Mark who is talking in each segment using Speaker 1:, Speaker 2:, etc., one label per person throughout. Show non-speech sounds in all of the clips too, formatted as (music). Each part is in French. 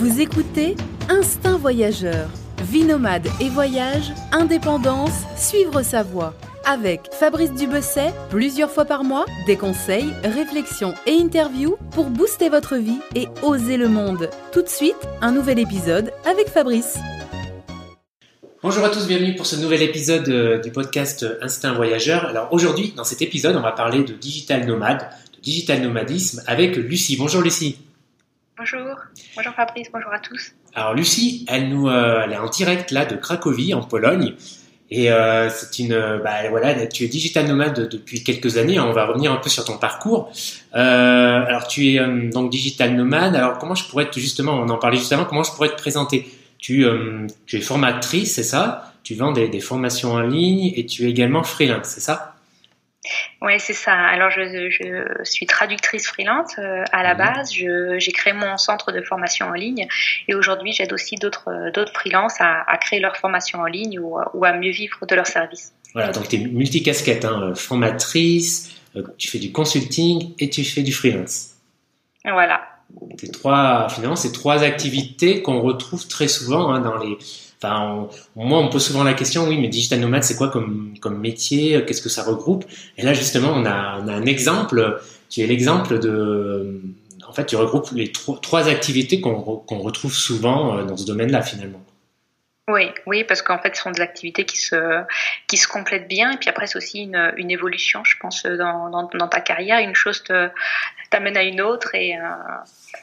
Speaker 1: Vous écoutez Instinct Voyageur. Vie nomade et voyage, indépendance, suivre sa voie. Avec Fabrice Dubesset, plusieurs fois par mois, des conseils, réflexions et interviews pour booster votre vie et oser le monde. Tout de suite, un nouvel épisode avec Fabrice.
Speaker 2: Bonjour à tous, bienvenue pour ce nouvel épisode euh, du podcast Instinct Voyageur. Alors aujourd'hui, dans cet épisode, on va parler de digital nomade, de digital nomadisme avec Lucie. Bonjour Lucie.
Speaker 3: Bonjour, bonjour Fabrice, bonjour à tous.
Speaker 2: Alors Lucie, elle nous, euh, elle est en direct là de Cracovie en Pologne. Et euh, c'est une, bah, voilà, tu es digital nomade depuis quelques années. On va revenir un peu sur ton parcours. Euh, alors tu es euh, donc digital nomade. Alors comment je pourrais te justement, on en parlait justement, comment je pourrais te présenter? Tu, euh, tu es formatrice, c'est ça? Tu vends des, des, formations en ligne et tu es également freelance, c'est ça?
Speaker 3: Oui, c'est ça. Alors, je, je, suis traductrice freelance euh, à la mmh. base. J'ai créé mon centre de formation en ligne et aujourd'hui, j'aide aussi d'autres d'autres freelances à, à, créer leur formation en ligne ou, ou, à mieux vivre de leurs services.
Speaker 2: Voilà, donc tu es multicasquette, hein, formatrice, euh, tu fais du consulting et tu fais du freelance.
Speaker 3: Voilà.
Speaker 2: Ces trois, finalement, ces trois activités qu'on retrouve très souvent hein, dans les, Enfin, moi, on me pose souvent la question, oui, mais digital nomade, c'est quoi comme, comme métier? Qu'est-ce que ça regroupe? Et là, justement, on a, on a un exemple. Tu es l'exemple de, en fait, tu regroupes les trois, trois activités qu'on qu'on retrouve souvent euh, dans ce domaine-là, finalement.
Speaker 3: Oui, oui, parce qu'en fait, ce sont des activités qui se, qui se complètent bien. Et puis après, c'est aussi une, une, évolution, je pense, dans, dans, dans ta carrière. Une chose t'amène à une autre et, euh,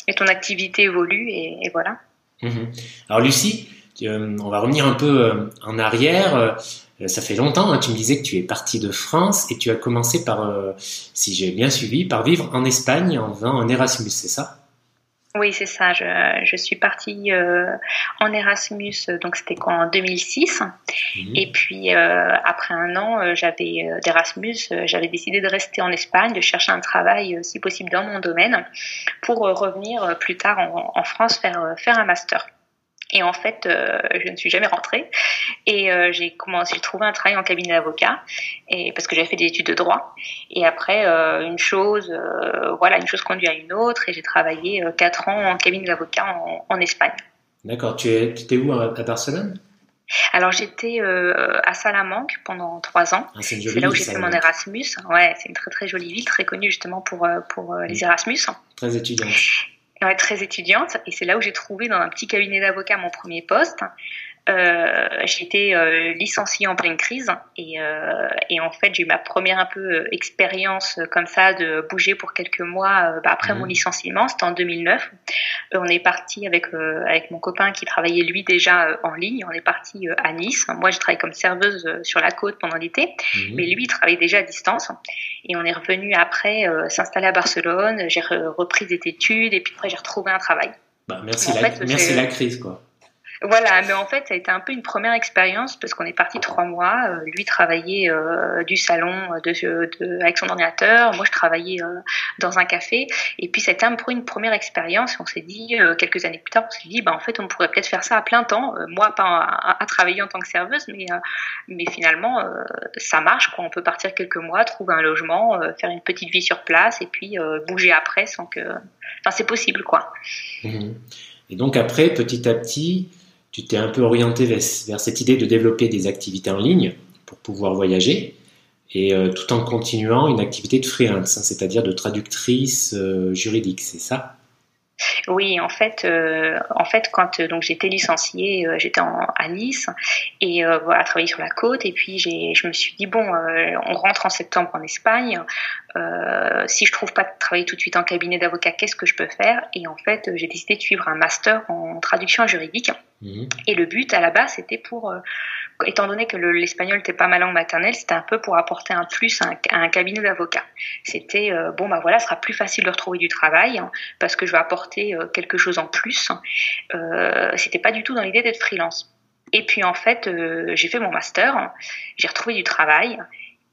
Speaker 3: et ton activité évolue et, et voilà.
Speaker 2: Mmh. Alors, Lucie, on va revenir un peu euh, en arrière. Euh, ça fait longtemps, hein, tu me disais que tu es parti de France et tu as commencé par, si j'ai bien suivi, par vivre en Espagne en faisant un Erasmus, c'est ça?
Speaker 3: Oui, c'est ça. Je, je, suis partie euh, en Erasmus, donc c'était en 2006. Mmh. Et puis euh, après un an, j'avais d'Erasmus, j'avais décidé de rester en Espagne, de chercher un travail, si possible, dans mon domaine, pour revenir plus tard en, en France faire faire un master. Et en fait, euh, je ne suis jamais rentrée. Et euh, j'ai commencé, j'ai trouvé un travail en cabinet d'avocat, et parce que j'avais fait des études de droit. Et après, euh, une chose, voilà, une chose conduit à une autre, et j'ai travaillé quatre ans en cabinet d'avocat en, en, Espagne.
Speaker 2: D'accord. Tu étais où à, Barcelone?
Speaker 3: Alors j'étais euh, à Salamanque pendant trois ans.
Speaker 2: Ah, c'est
Speaker 3: là où j'ai fait mon Erasmus. Ouais, c'est une très très jolie ville, très connue justement pour pour les Erasmus.
Speaker 2: Très étudiante
Speaker 3: très étudiante, et c'est là où j'ai trouvé dans un petit cabinet d'avocat mon premier poste. Euh, j'ai été euh, licenciée en pleine crise et, euh, et en fait j'ai eu ma première un peu euh, expérience comme ça de bouger pour quelques mois bah, après mmh. mon licenciement, c'était en 2009. on est parti avec avec mon copain qui travaillait lui déjà en ligne, on est parti à Nice. Moi j'ai travaillé comme serveuse sur la côte pendant l'été, mmh. mais lui il travaillait déjà à distance et on est revenu après s'installer à Barcelone. J'ai repris des études et puis après j'ai retrouvé un travail.
Speaker 2: Bah, merci, la, fait, merci la crise quoi.
Speaker 3: Voilà, mais en fait, ça a été un peu une première expérience parce qu'on est parti trois mois. Euh, lui travaillait euh, du salon de, avec son ordinateur, moi je travaillais euh, dans un café. Et puis c'était un peu une première expérience. On s'est dit euh, quelques années plus tard, on s'est dit, bah en fait, on pourrait peut-être faire ça à plein temps. Euh, moi, pas à, à, travailler en tant que serveuse, mais mais finalement, ça marche. Quoi. On peut partir quelques mois, trouver un logement, faire une petite vie sur place et puis bouger après sans que, enfin, c'est possible, quoi.
Speaker 2: Mmh. Et donc après, petit à petit tu t'es un peu orienté vers, cette idée de développer des activités en ligne pour pouvoir voyager, et euh, tout en continuant une activité de freelance, hein, c'est-à-dire de traductrice euh, juridique, c'est ça?
Speaker 3: Oui, en fait, euh, en fait, quand donc j'étais licenciée, j'étais à Nice et voilà, travailler sur la côte. Et puis je me suis dit bon, on rentre en septembre en Espagne. si je trouve pas de travail tout de suite en cabinet d'avocat, qu'est-ce que je peux faire? Et en fait, j'ai décidé de suivre un master en traduction juridique. Et le but à la base, c'était pour étant donné que l'espagnol n'était pas ma langue maternelle, c'était un peu pour apporter un plus à un, cabinet d'avocats. C'était euh, bon bah voilà, ce sera plus facile de retrouver du travail hein, parce que je vais apporter euh, quelque chose en plus. Euh, c'était pas du tout dans l'idée d'être freelance. Et puis en fait, euh, j'ai fait mon master, j'ai retrouvé du travail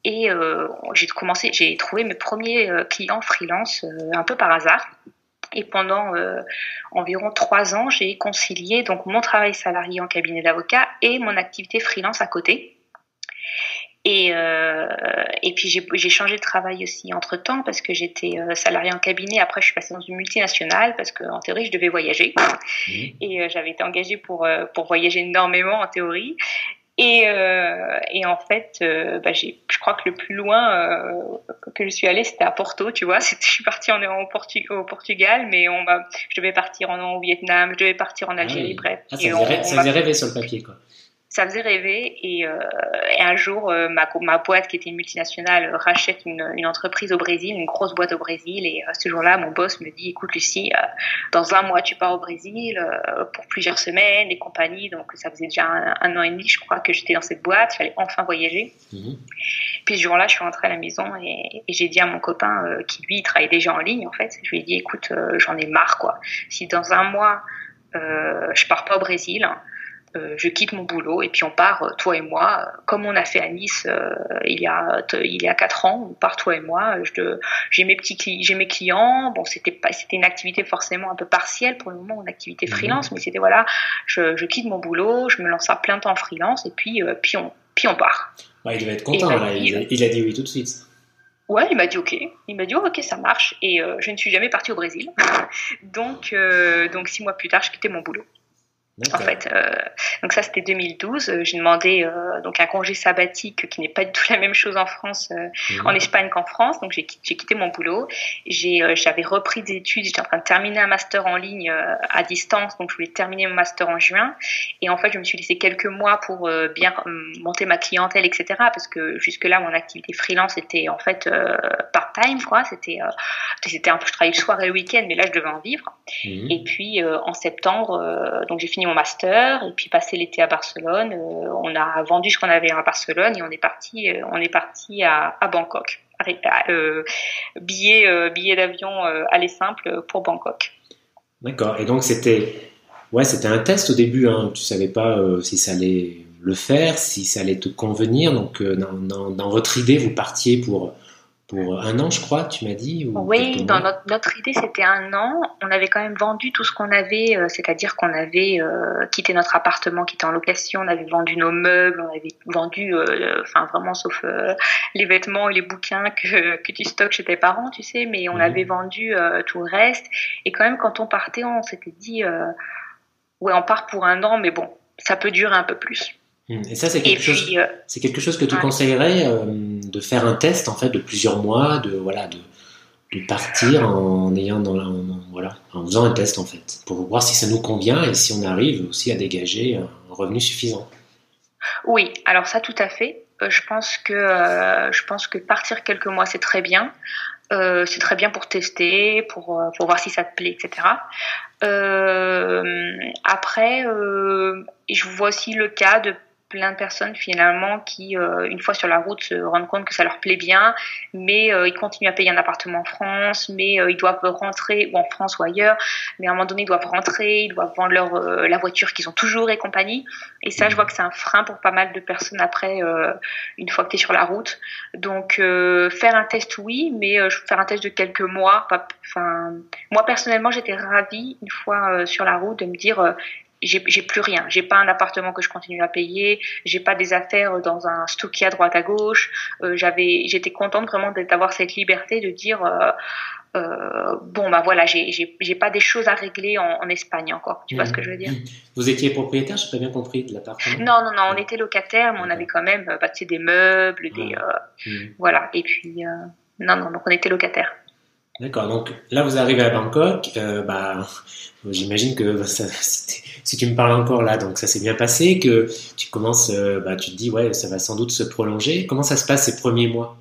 Speaker 3: et euh, j'ai commencé, j'ai trouvé mes premiers clients freelance un peu par hasard. Et pendant euh, environ trois ans, j'ai concilié donc mon travail salarié en cabinet d'avocat et mon activité freelance à côté. Et, euh, et puis j'ai changé de travail aussi entre temps parce que j'étais euh, salarié en cabinet. Après, je suis passée dans une multinationale parce qu'en théorie, je devais voyager. Mmh. Et euh, j'avais été engagée pour, pour voyager énormément en théorie. Et, euh, et en fait, euh, bah, je crois que le plus loin euh, que je suis allée, c'était à Porto, tu vois. (laughs) Je suis partie en, Portu au Portugal, mais on je devais partir en, au Vietnam, je devais partir en Algérie, bref.
Speaker 2: Ah, ça, faisait, ça faisait rêver sur le papier, quoi
Speaker 3: ça faisait rêver. Et, euh, et un jour, euh, ma, ma, boîte, qui était une multinationale, rachète une, une, entreprise au Brésil, une grosse boîte au Brésil. Et euh, ce jour-là, mon boss me dit, écoute Lucie, euh, dans un mois, tu pars au Brésil euh, pour plusieurs semaines et compagnie. Donc ça faisait déjà un, an et demi, je crois, que j'étais dans cette boîte. Il fallait enfin voyager. Mmh. Puis ce jour-là, je suis rentrée à la maison et, et j'ai dit à mon copain, qui lui, travaillait déjà en ligne, en fait, je lui ai dit, écoute, j'en ai marre, quoi. Si dans un mois, je pars pas au Brésil, euh, je quitte mon boulot et puis on part, euh, toi et moi, comme on a fait à Nice euh, il y a il y a quatre ans, on part toi et moi. J'ai mes petits j'ai mes clients. Bon, c'était pas c'était une activité forcément un peu partielle pour le moment, une activité mhm. freelance, mais c'était voilà, je, je, quitte mon boulot, je me lance à plein temps en freelance et puis puis on puis on part.
Speaker 2: il devait être content. Là, il, a, dit oui tout de suite.
Speaker 3: Ouais, il m'a dit ok. Il m'a dit oh, ok, ça marche. Et je ne suis jamais partie au Brésil. (laughs) donc, donc six mois plus tard, je quittais mon boulot. En fait, euh, donc ça c'était 2012. Euh, j'ai demandé euh, donc un congé sabbatique qui n'est pas du tout la même chose en France, euh, mhm. en Espagne qu'en France. Donc j'ai quitté mon boulot. J'avais repris des études. J'étais en train de terminer un master en ligne à distance. Donc je voulais terminer mon master en juin. Et en fait, je me suis laissé quelques mois pour bien monter ma clientèle, etc. Parce que jusque là, mon activité freelance était en fait part time, quoi. C'était c'était un peu je travaillais le soir et le week-end, mais là je devais en vivre. Mhm. Et puis en septembre, donc j'ai fini mon master et puis passé l'été à Barcelone, euh, on a vendu ce qu'on avait à Barcelone et on est parti, euh, on est parti à, Bangkok. Billet, euh, billet d'avion aller simple pour Bangkok.
Speaker 2: D'accord. Et donc c'était, ouais, c'était un test au début. Hein. Tu savais pas si ça allait le faire, si ça allait te convenir. Donc dans, dans, votre idée, vous partiez pour pour un an, je crois, tu m'as dit
Speaker 3: Oui, dans notre, notre idée, c'était un an. On avait quand même vendu tout ce qu'on avait, euh, c'est-à-dire qu'on avait euh, quitté notre appartement qui était en location, on avait vendu nos meubles, on avait vendu, euh, enfin vraiment sauf les vêtements et les bouquins que, que tu stockes chez tes parents, tu sais, mais on mhm. avait vendu tout le reste. Et quand même, quand on partait, on s'était dit, ouais, on part pour un an, mais bon, ça peut durer un peu plus.
Speaker 2: Hmm. Et ça, c'est quelque, chose, euh, c'est quelque chose que tu conseillerais euh, de faire un test en fait de plusieurs mois, de voilà, de, de partir en ayant dans la, voilà, en faisant un test en fait, pour voir si ça nous convient et si on arrive aussi à dégager un revenu suffisant.
Speaker 3: Oui, alors ça tout à fait. Euh, je pense que je pense que partir quelques mois c'est très bien. Euh, c'est très bien pour tester, pour, pour voir si ça te plaît, etc. Euh, après, euh, je vois aussi le cas de plein de personnes finalement qui, euh, une fois sur la route, se rendent compte que ça leur plaît bien, mais euh, ils continuent à payer un appartement en France, mais euh, ils doivent rentrer, ou en France ou ailleurs, mais à un moment donné, ils doivent rentrer, ils doivent vendre leur, la voiture qu'ils ont toujours et compagnie. Et ça, je vois que c'est un frein pour pas mal de personnes après, une fois que tu es sur la route. Donc, faire un test, oui, mais faire un test de quelques mois. Enfin, moi, personnellement, j'étais ravie, une fois sur la route, de me dire j'ai plus rien. J'ai pas un appartement que je continue à payer. J'ai pas des affaires dans un stockier à droite à gauche. Euh, j'avais, j'étais contente vraiment d'avoir cette liberté de dire. Euh, euh, bon bah voilà j'ai pas des choses à régler en, en Espagne encore tu vois ce que je veux dire?
Speaker 2: Vous étiez propriétaire j'ai pas bien compris de l'appartement
Speaker 3: non non non on était locataire mais on avait quand même bah, des meubles des mmh. voilà et puis non non donc on était locataire
Speaker 2: D'accord. Donc là, vous arrivez à Bangkok. Euh, bah, j'imagine que (laughs) ça, si tu me parles encore là, donc ça s'est bien passé, que tu commences, euh, bah, tu te dis ouais, ça va sans doute se prolonger. Comment ça se passe ces premiers mois?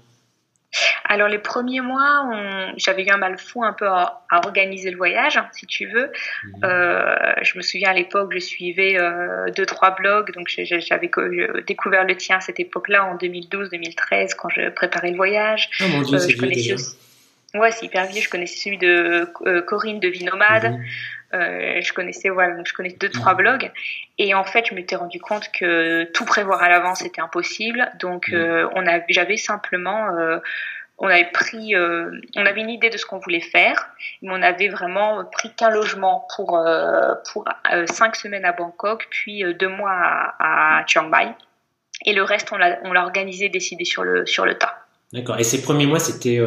Speaker 3: Alors les premiers mois, j'avais eu un mal fou un peu à, organiser le voyage, si tu veux. Mmh. Euh, je me souviens à l'époque, je suivais euh, deux trois blogs, donc j'avais découvert le tien à cette époque-là en 2012-2013 quand je préparais le voyage.
Speaker 2: Oh mon Dieu, déjà.
Speaker 3: Ouais, c'est hyper vieux. Je connaissais celui de euh, Corinne de Vie Nomade. Mhm. Euh, je connaissais voilà, donc je connaissais deux trois mhm. blogs. Et en fait, je m'étais rendu compte que tout prévoir à l'avance était impossible. Donc, mhm. euh, on a, j'avais simplement euh, on avait pris, euh, on avait une idée de ce qu'on voulait faire, mais on avait vraiment pris qu'un logement pour pour cinq semaines à Bangkok, puis deux mois à, à Chiang Mai. Et le reste, on l'a organisé, décidé sur le, sur le tas.
Speaker 2: D'accord. Et ces premiers mois, c'était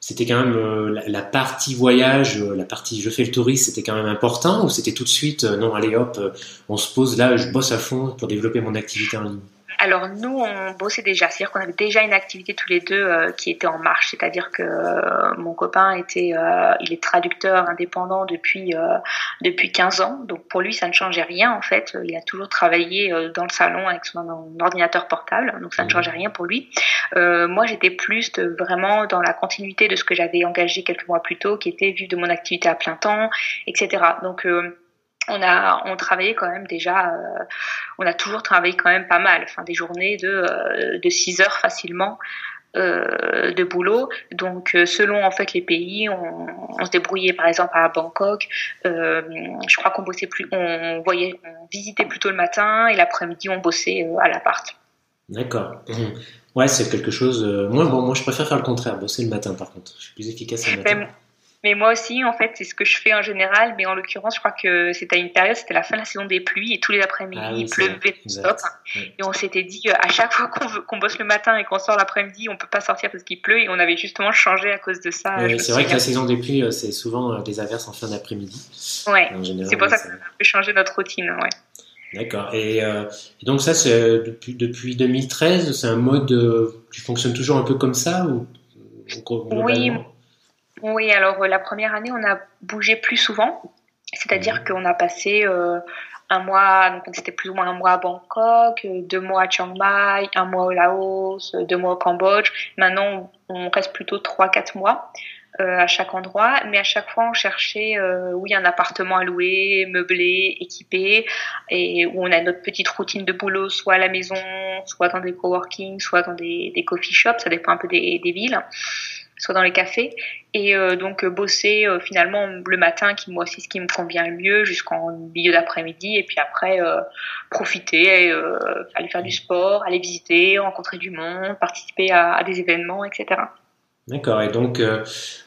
Speaker 2: c'était quand même la, partie voyage, la partie je fais le touriste, c'était quand même important ou c'était tout de suite non allez hop, on se pose là, je bosse à fond pour développer mon activité en ligne?
Speaker 3: Alors nous, on bossait déjà, c'est-à-dire qu'on avait déjà une activité tous les deux euh, qui était en marche, c'est-à-dire que euh, mon copain était, euh, il est traducteur indépendant depuis depuis 15 ans, donc pour lui ça ne changeait rien en fait. Il a toujours travaillé dans le salon avec son, ordinateur portable, donc ça ne mmh. changeait rien pour lui. moi, j'étais plus vraiment dans la continuité de ce que j'avais engagé quelques mois plus tôt, qui était vivre de mon activité à plein temps, etc. Donc on a on travaillait quand même déjà euh, on a toujours travaillé quand même pas mal. Enfin des journées de euh, de 6 heures facilement euh, de boulot. Donc selon en fait les pays on, on, se débrouillait par exemple à Bangkok. Je crois qu'on bossait plus on voyait on visitait plutôt le matin et l'après-midi on bossait à l'appart.
Speaker 2: D'accord. Ouais c'est quelque chose moi bon moi je préfère faire le contraire bosser le matin par contre. Je suis plus efficace le matin
Speaker 3: mais moi aussi, en fait, c'est ce que je fais en général. Mais en l'occurrence, je crois que c'était à une période, c'était la fin de la saison des pluies et tous les après-midi, ah il pleuvait stop. Et on s'était dit, à chaque fois qu'on bosse le matin et qu'on sort l'après-midi, on peut pas sortir parce qu'il pleut. Et on avait justement changé à cause de ça.
Speaker 2: c'est vrai que la saison des pluies, euh, c'est souvent euh, des averses en fin d'après-midi.
Speaker 3: Ouais. C'est pour ça qu'on a changer notre routine. Ouais.
Speaker 2: D'accord. Et, euh, donc ça, c'est depuis, depuis 2013, c'est un mode, tu fonctionnes toujours un peu comme ça ou,
Speaker 3: Oui, oui, alors euh, la première année, on a bougé plus souvent. C'est-à-dire mhm. qu'on a passé euh, un mois, donc c'était plus ou moins un mois à Bangkok, euh, deux mois à Chiang Mai, un mois au Laos, deux mois au Cambodge. Maintenant, on reste plutôt trois, quatre mois à chaque endroit, mais à chaque fois, on cherchait, oui, un appartement à louer, meublé, équipé, et où on a notre petite routine de boulot, soit à la maison, soit dans des coworking, soit dans des, des coffee shops, ça dépend un peu des, des villes soit dans les cafés. Et euh, donc euh, bosser euh, finalement le matin qui moi aussi ce qui me convient le mieux jusqu'en milieu d'après-midi. Et puis après profiter aller faire du sport aller visiter rencontrer du monde participer à, des événements etc
Speaker 2: d'accord. Et donc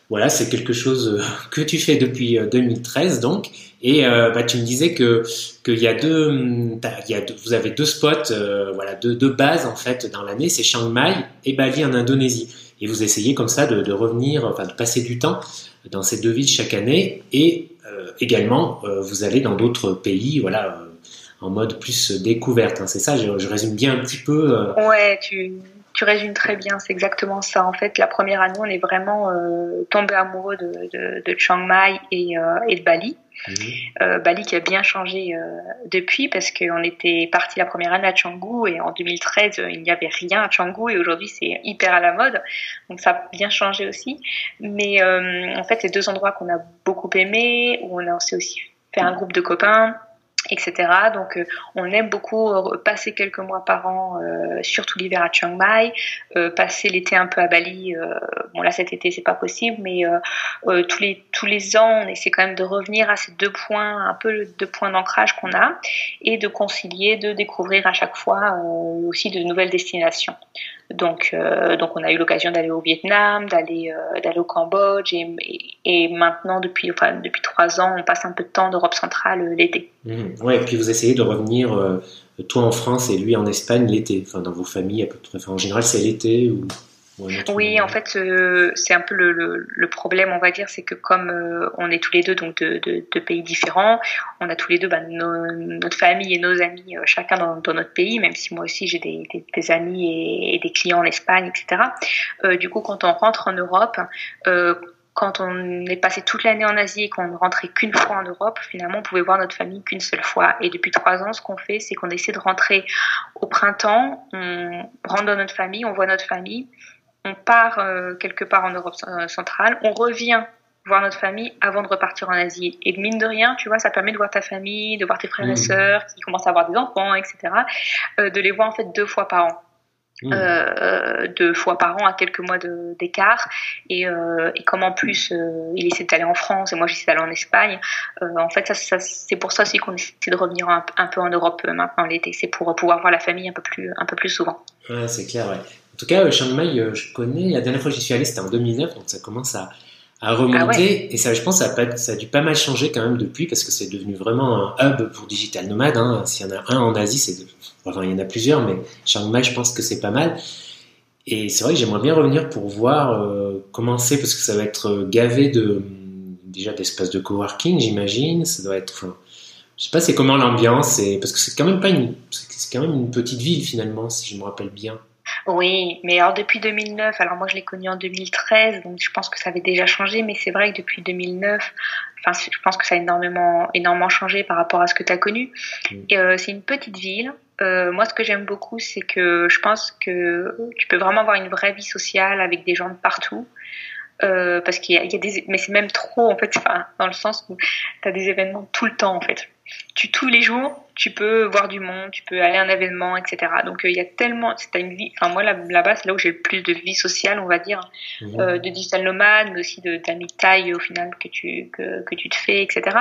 Speaker 2: voilà c'est quelque chose (laughs) que tu fais depuis 2013 donc. Et bah, tu me disais que qu'il y a deux, il y a vous avez deux spots voilà deux, deux bases en fait dans l'année. C'est Chiang Mai et Bali en Indonésie et vous essayez comme ça de, revenir, enfin de passer du temps dans ces deux villes chaque année et euh, également euh, vous allez dans d'autres pays, voilà, euh, en mode plus découverte. Hein. c'est ça, je, résume bien un petit peu.
Speaker 3: Ouais, tu, tu résumes très bien, c'est exactement ça. En fait, la première année, on est vraiment tombé amoureux de, de, Chiang Mai et, et de Bali. Mhm. Euh, Bali qui a bien changé euh, depuis parce qu'on était parti la première année à Canggu et en 2013 il n'y avait rien à Canggu et aujourd'hui c'est hyper à la mode donc ça a bien changé aussi mais euh, en fait c'est deux endroits qu'on a beaucoup aimé où on a aussi fait un groupe de copains etc. Donc, euh, on aime beaucoup euh, passer quelques mois par an, euh, surtout l'hiver à Chiang Mai, passer l'été un peu à Bali. bon, là, cet été, c'est pas possible, mais tous les tous les ans, on essaie quand même de revenir à ces deux points, un peu deux points d'ancrage qu'on a, et de concilier, de découvrir à chaque fois aussi de nouvelles destinations. Donc, euh, donc on a eu l'occasion d'aller au Vietnam, d'aller euh, d'aller au Cambodge et, maintenant depuis enfin depuis trois ans, on passe un peu de temps d'Europe centrale euh, l'été.
Speaker 2: Mmh. Ouais, et puis vous essayez de revenir toi en France et lui en Espagne l'été, enfin dans vos familles à peu près. En général, c'est l'été ou
Speaker 3: oui, en fait, euh, c'est un peu le, le, problème, on va dire, c'est que comme euh, on est tous les deux donc de, de, de, pays différents, on a tous les deux bah, notre famille et nos amis euh, chacun dans, dans, notre pays, même si moi aussi j'ai des, des, amis et, des clients en Espagne, etc. du coup, quand on rentre en Europe, quand on est passé toute l'année en Asie et qu'on ne rentrait qu'une fois en Europe, finalement, on pouvait voir notre famille qu'une seule fois. Et depuis trois ans, ce qu'on fait, c'est qu'on essaie de rentrer au printemps, on rentre dans notre famille, on voit notre famille, on part euh, quelque part en Europe euh, centrale, on revient voir notre famille avant de repartir en Asie. Et mine de rien, tu vois, ça permet de voir ta famille, de voir tes frères et mmh. sœurs qui commencent à avoir des enfants, etc. Euh, de les voir en fait deux fois par an. Mmh. deux fois par an à quelques mois d'écart et, et, comme en plus il essaie d'aller en France et moi j'essaie d'aller en Espagne en fait ça, c'est pour ça aussi qu'on essaie de revenir un, peu en Europe maintenant l'été c'est pour pouvoir voir la famille un peu plus un peu plus souvent
Speaker 2: ouais, c'est clair ouais tout cas, Chiang Mai, euh, je connais. La dernière fois que j'y suis allé, c'était en 2009, donc ça commence à, à remonter. Ah et ça, je pense, ça a, pas, ça a dû pas mal changer quand même depuis parce que c'est devenu vraiment un hub pour digital nomade. Hein. S'il y en a un en Asie, c'est enfin il y en a plusieurs, mais Chiang Mai, je pense que c'est pas mal. Et c'est vrai que j'aimerais bien revenir pour voir euh, comment c'est parce que ça va être gavé de déjà d'espaces de coworking, j'imagine. Ça doit être, enfin, je sais pas, c'est comment l'ambiance, parce que c'est quand même pas une, c'est quand même une petite ville finalement, si je me rappelle bien.
Speaker 3: Oui, mais alors depuis 2009, alors moi je l'ai connu en 2013, donc je pense que ça avait déjà changé, mais c'est vrai que depuis 2009, enfin je pense que ça a énormément, énormément changé par rapport à ce que tu as connu. Mm. Euh, c'est une petite ville. Euh, moi, ce que j'aime beaucoup, c'est que je pense que tu peux vraiment avoir une vraie vie sociale avec des gens de partout. Euh, parce qu'il y, y, a des, mais c'est même trop en fait, enfin, dans le sens où tu as des événements tout le temps en fait. Tu tous les jours, tu peux voir du monde, tu peux aller à un événement, etc. Donc euh, il y a tellement, c'est une vie. Enfin moi là-bas, c'est là où j'ai le plus de vie sociale, on va dire, mhm. euh, de digital nomade, mais aussi de d'amis taille au final que tu que, que tu te fais, etc.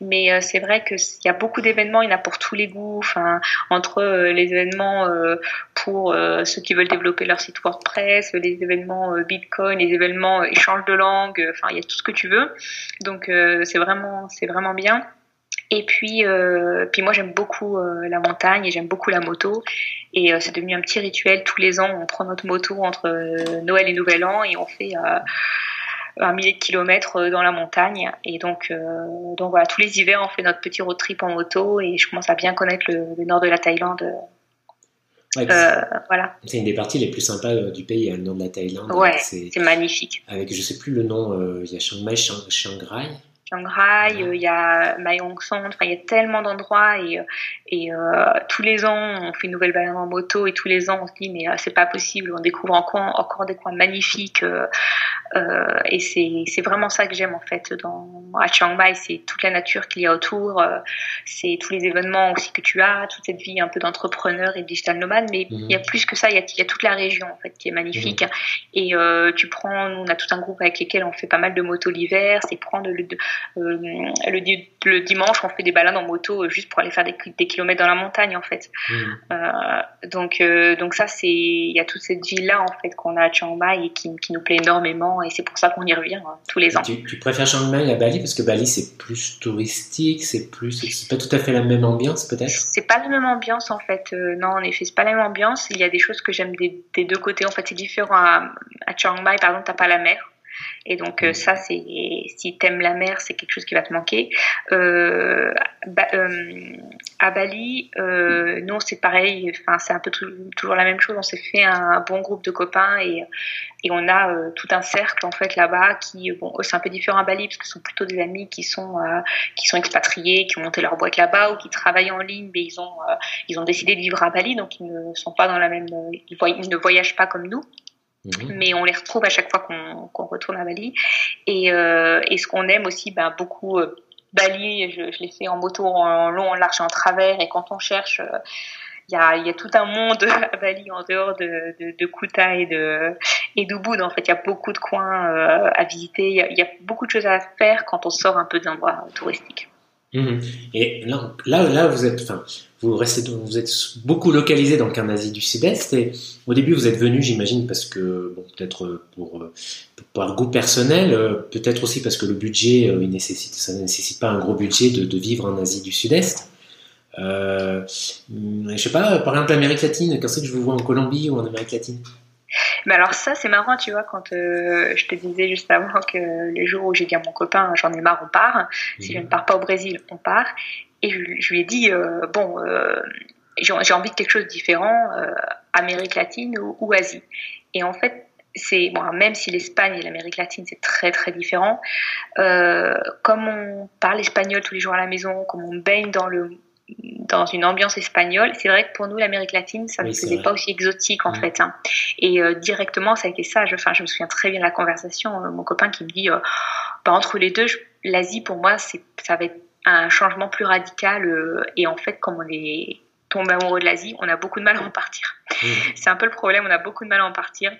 Speaker 3: Mais euh, c'est vrai que il y a beaucoup d'événements, il y en a pour tous les goûts. Enfin entre les événements pour ceux qui veulent développer leur site WordPress, les événements Bitcoin, les événements échange de langue. Enfin il y a tout ce que tu veux. Donc c'est vraiment c'est vraiment bien. Et puis, euh, puis moi j'aime beaucoup euh, la montagne et j'aime beaucoup la moto. Et euh, c'est devenu un petit rituel. Tous les ans, on prend notre moto entre Noël et Nouvel An et on fait un millier de kilomètres dans la montagne. Et donc, donc voilà, tous les hivers, on fait notre petit road trip en moto et je commence à bien connaître le, le nord de la Thaïlande.
Speaker 2: voilà. C'est une des parties les plus sympas du pays, le nord de la Thaïlande.
Speaker 3: Ouais, c'est magnifique.
Speaker 2: Avec, je sais plus le nom, il y a Chiang Mai, Chiang Rai.
Speaker 3: Shanghai, euh, il y a Mayong-son, enfin il y a tellement d'endroits et, euh, et euh, tous les ans on fait une nouvelle balade en moto et tous les ans on se dit mais c'est pas possible, on découvre encore, encore des coins magnifiques et c'est vraiment ça que j'aime en fait dans à Chiang Mai, c'est toute la nature qu'il y a autour, c'est tous les événements aussi que tu as, toute cette vie un peu d'entrepreneur et de digital nomade, mais il y a mhm. plus que ça, il y a, il y a toute la région en fait qui est magnifique mhm. et tu prends, nous on a tout un groupe avec lesquels on fait pas mal de motos l'hiver, c'est prendre le euh, le, le, dimanche, on fait des balades en moto euh, juste pour aller faire des, des kilomètres dans la montagne, en fait. Mmh. Euh, donc, donc ça, c'est il y a toute cette vie-là, en fait, qu'on a à Chiang Mai et qui, qui nous plaît énormément, et c'est pour ça qu'on y revient hein, tous les ans.
Speaker 2: Tu, préfères Chiang Mai à Bali? Parce que Bali c'est plus touristique, c'est plus, c'est pas tout à fait la même ambiance, peut-être?
Speaker 3: C'est pas la même ambiance, en fait. non, en effet, c'est pas la même ambiance. Il y a des choses que j'aime des, des, deux côtés. En fait, c'est différent à, à Chiang Mai, par exemple, t'as pas la mer. Et donc euh, ça, c'est si t'aimes la mer, c'est quelque chose qui va te manquer. Euh, euh, à Bali, nous c'est pareil. Enfin, c'est un peu toujours la même chose. On s'est fait un, bon groupe de copains et, et on a tout un cercle en fait là-bas qui, bon, c'est un peu différent à Bali parce que ce sont plutôt des amis qui sont qui sont expatriés, qui ont monté leur boîte là-bas ou qui travaillent en ligne, mais ils ont ils ont décidé de vivre à Bali, donc ils ne sont pas dans la même, ils ne voyagent pas comme nous. Mhm. Mais on les retrouve à chaque fois qu'on retourne à Bali. Et, euh, et ce qu'on aime aussi, ben, beaucoup, euh, Bali, je, je l'ai fait en moto, en long, en large, en travers. Et quand on cherche, euh, il y, a, y, a, tout un monde (laughs) à Bali en dehors de, de, de Kuta et de et d'Ubud. En fait, il y a beaucoup de coins euh, à visiter. Il y, y, a beaucoup de choses à faire quand on sort un peu des endroits touristiques.
Speaker 2: Mhm. Et là, là, vous êtes, enfin, vous restez, vous êtes beaucoup localisé dans Asie du Sud-Est. Et au début, vous êtes venu, j'imagine, parce que bon, peut-être pour, pour un goût personnel, euh, peut-être aussi parce que le budget, euh, ça ne nécessite pas un gros budget de, de vivre en Asie du Sud-Est. Euh, je sais pas, par exemple, l'Amérique latine. Quand c'est que je vous vois en Colombie ou en Amérique latine?
Speaker 3: Mais alors ça, c'est marrant, tu vois, quand euh, je te disais juste avant que les jours où j'ai dit à mon copain, j'en ai marre, on part. Si je ne pars pas au Brésil, on part. Et je, lui ai dit, euh, bon, euh, j'ai envie de quelque chose de différent, Amérique latine ou, Asie. Et en fait, c'est bon, même si l'Espagne et l'Amérique latine c'est très très différent. comme on parle espagnol tous les jours à la maison, comme on baigne dans le dans une ambiance espagnole. C'est vrai que pour nous, l'Amérique latine, ça ne faisait pas aussi exotique en fait. Hein. Et euh, directement, ça a été ça. Je, enfin, je me souviens très bien de la conversation. Euh, mon copain qui me dit, euh, bah, entre les deux, l'Asie pour moi, c'est, ça va être un changement plus radical. et en fait, comme on est tombe amoureux de l'Asie, on a beaucoup de mal à en partir. Mmh. C'est un peu le problème, on a beaucoup de mal à en partir.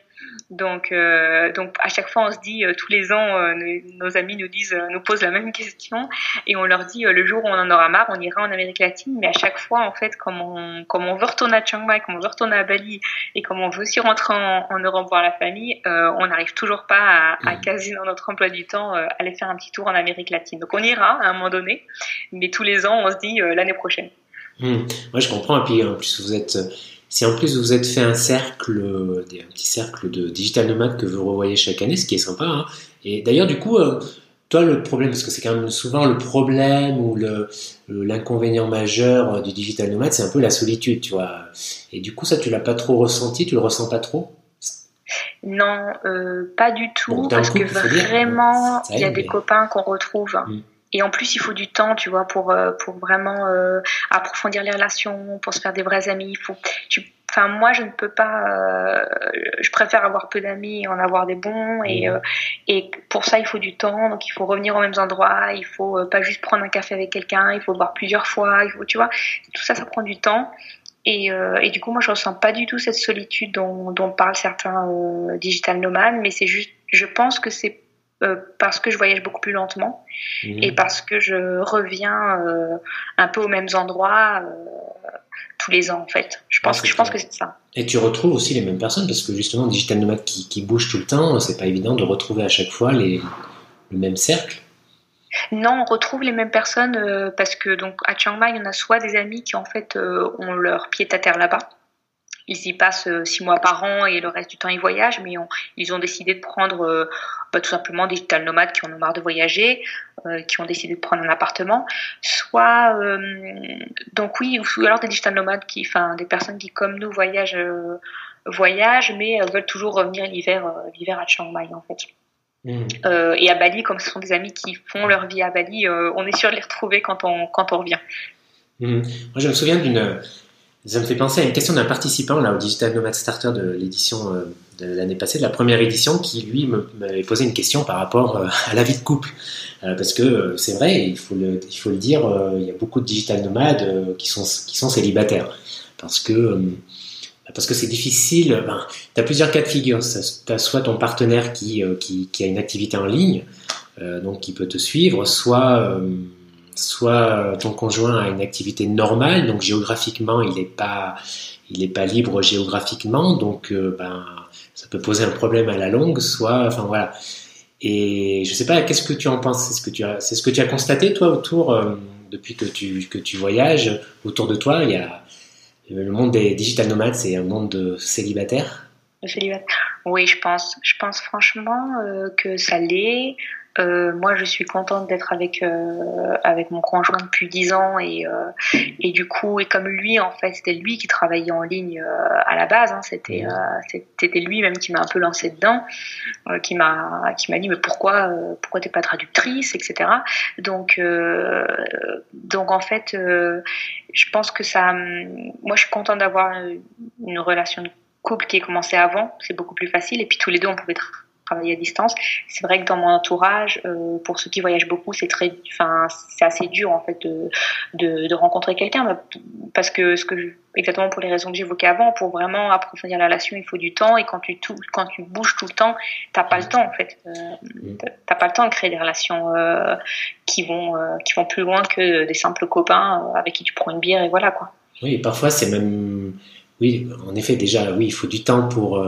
Speaker 3: Donc, euh, donc à chaque fois, on se dit, euh, tous les ans, euh, nos, amis nous disent, nous posent la même question, et on leur dit, le jour où on en aura marre, on ira en Amérique latine. Mais à chaque fois, en fait, comme on, comme on veut retourner à Chiang Mai, comme on veut retourner à Bali, et comme on veut aussi rentrer en, Europe voir la famille, on n'arrive toujours pas à, à, mmh. caser dans notre emploi du temps aller faire un petit tour en Amérique latine. Donc on ira à un moment donné, mais tous les ans, on se dit l'année prochaine.
Speaker 2: Mmh. Moi, je comprends. Et puis, en plus, vous êtes si en plus vous êtes fait un cercle, un petit cercle de digital nomades que vous revoyez chaque année, ce qui est sympa. Hein. Et d'ailleurs, du coup, euh, toi, le problème, parce que c'est quand même souvent le problème ou l'inconvénient majeur du digital nomade, c'est un peu la solitude, tu vois. Et du coup, ça, tu l'as pas trop ressenti, tu le ressens pas trop?
Speaker 3: Non, euh, pas du tout, parce que vraiment, il y a des copains qu'on retrouve. Mmh. Et en plus, il faut du temps, tu vois, pour, euh, pour vraiment euh, approfondir les relations, pour se faire des vrais amis. Il faut, enfin, moi, je ne peux pas. Euh, je préfère avoir peu d'amis et en avoir des bons. Et, mmh. et pour ça, il faut du temps. Donc, il faut revenir aux mêmes endroits. Il faut pas juste prendre un café avec quelqu'un. Il faut voir plusieurs fois. Il faut, tu vois, tout ça, ça prend du temps. Et, et, du coup, moi, je ressens pas du tout cette solitude dont, dont parlent certains digital nomades, mais c'est juste, je pense que c'est euh, parce que je voyage beaucoup plus lentement mhm. et parce que je reviens euh, un peu aux mêmes endroits euh, tous les ans en fait. Je pense, que, je pense que c'est ça.
Speaker 2: Et tu retrouves aussi les mêmes personnes parce que justement, digital nomade qui, qui bouge tout le temps, c'est pas évident de retrouver à chaque fois les, le même cercle.
Speaker 3: Non, on retrouve les mêmes personnes parce que donc à Chiang Mai, on a soit des amis qui en fait ont leur pied à terre là-bas ils y passent euh, six mois par an et le reste du temps ils voyagent, mais ils ont décidé de prendre euh, bah, tout simplement des digital nomades qui en ont marre de voyager, euh, qui ont décidé de prendre un appartement, soit donc oui, ou alors des digital nomades qui, enfin des personnes qui comme nous voyagent, voyagent, mais veulent toujours revenir l'hiver, l'hiver à Chiang Mai en fait. Mmh. et à Bali, comme ce sont des amis qui font leur vie à Bali, on est sûr de les retrouver quand on, quand on revient.
Speaker 2: Mmh. Moi, je me souviens d'une ça me fait penser à une question d'un participant là au Digital Nomad Starter de l'édition euh, de l'année passée, de la première édition, qui lui m'avait posé une question par rapport euh, à la vie de couple. Euh, parce que c'est vrai, il faut le, dire, il y a beaucoup de digital nomades qui sont qui sont célibataires parce que parce que c'est difficile. Ben, tu as plusieurs cas de figure. Tu as soit ton partenaire qui, qui, qui, a une activité en ligne, donc qui peut te suivre, soit soit ton conjoint a une activité normale, donc géographiquement il n'est pas, il est pas libre géographiquement, donc euh, ben ça peut poser un problème à la longue, soit, enfin voilà. Et je sais pas, qu'est-ce que tu en penses? C'est ce que tu as, c'est ce que tu as constaté toi autour euh, depuis que tu que tu voyages autour de toi. Il y a le monde des digital nomades, c'est un monde de célibataires.
Speaker 3: Oui, je pense. Je pense franchement euh, que ça l'est. Euh, moi, je suis contente d'être avec euh, avec mon conjoint depuis dix ans et euh, et du coup et comme lui en fait c'était lui qui travaillait en ligne à la base, hein, c'était c'était lui même qui m'a un peu lancé dedans, qui m'a qui m'a dit mais pourquoi pourquoi t'es pas traductrice etc. Donc donc en fait je pense que ça moi je suis contente d'avoir une relation de couple qui est commencé avant, c'est beaucoup plus facile et puis tous les deux on pouvait travailler à distance. C'est vrai que dans mon entourage, euh, pour ceux qui voyagent beaucoup, c'est très, enfin, c'est assez dur en fait de, de, de rencontrer quelqu'un, parce que ce que je, exactement pour les raisons que j'évoquais avant, pour vraiment approfondir la relation, il faut du temps, et quand tu tout, quand tu bouges tout le temps, t'as pas le temps en fait, euh, t'as pas le temps de créer des relations euh, qui vont qui vont plus loin que des simples copains avec qui tu prends une bière et voilà quoi.
Speaker 2: Oui, parfois c'est même, oui, en effet déjà, oui, il faut du temps pour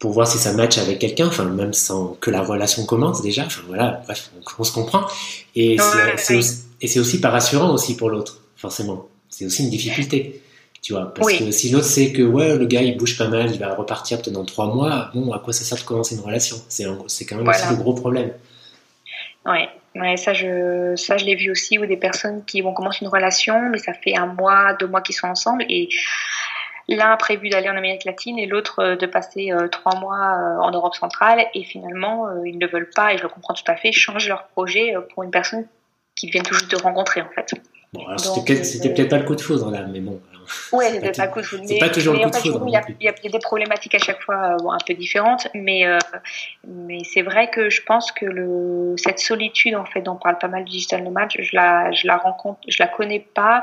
Speaker 2: pour voir si ça match avec quelqu'un, enfin même sans que la relation commence déjà. Enfin voilà, bref, on, se comprend. Et c'est aussi, aussi pas rassurant aussi pour l'autre, forcément. C'est aussi une difficulté, tu vois, parce que si l'autre sait que ouais le gars il bouge pas mal, il va repartir peut-être dans trois mois, bon à quoi ça sert de commencer une relation? C'est quand même aussi le gros problème.
Speaker 3: Ouais. Ouais, ça je ça je l'ai vu aussi où des personnes qui vont commencer une relation mais ça fait un mois, deux mois qu'ils sont ensemble et L'un a prévu d'aller en Amérique latine et l'autre euh, de passer euh, trois mois euh, en Europe centrale. Et finalement, ils ne veulent pas, et je le comprends tout à fait, changer leur projet pour une personne qu'ils viennent tout juste de rencontrer en fait.
Speaker 2: Bon, c'était peut-être pas le coup de foudre là, mais bon.
Speaker 3: Oui, c'était pas le coup de foudre.
Speaker 2: C'est pas toujours le coup de foudre.
Speaker 3: Il y, a, des problématiques à chaque fois un peu différentes, mais, mais c'est vrai que je pense que le, cette solitude en fait dont parle pas mal du digital nomade, je la, je la rencontre, je la connais pas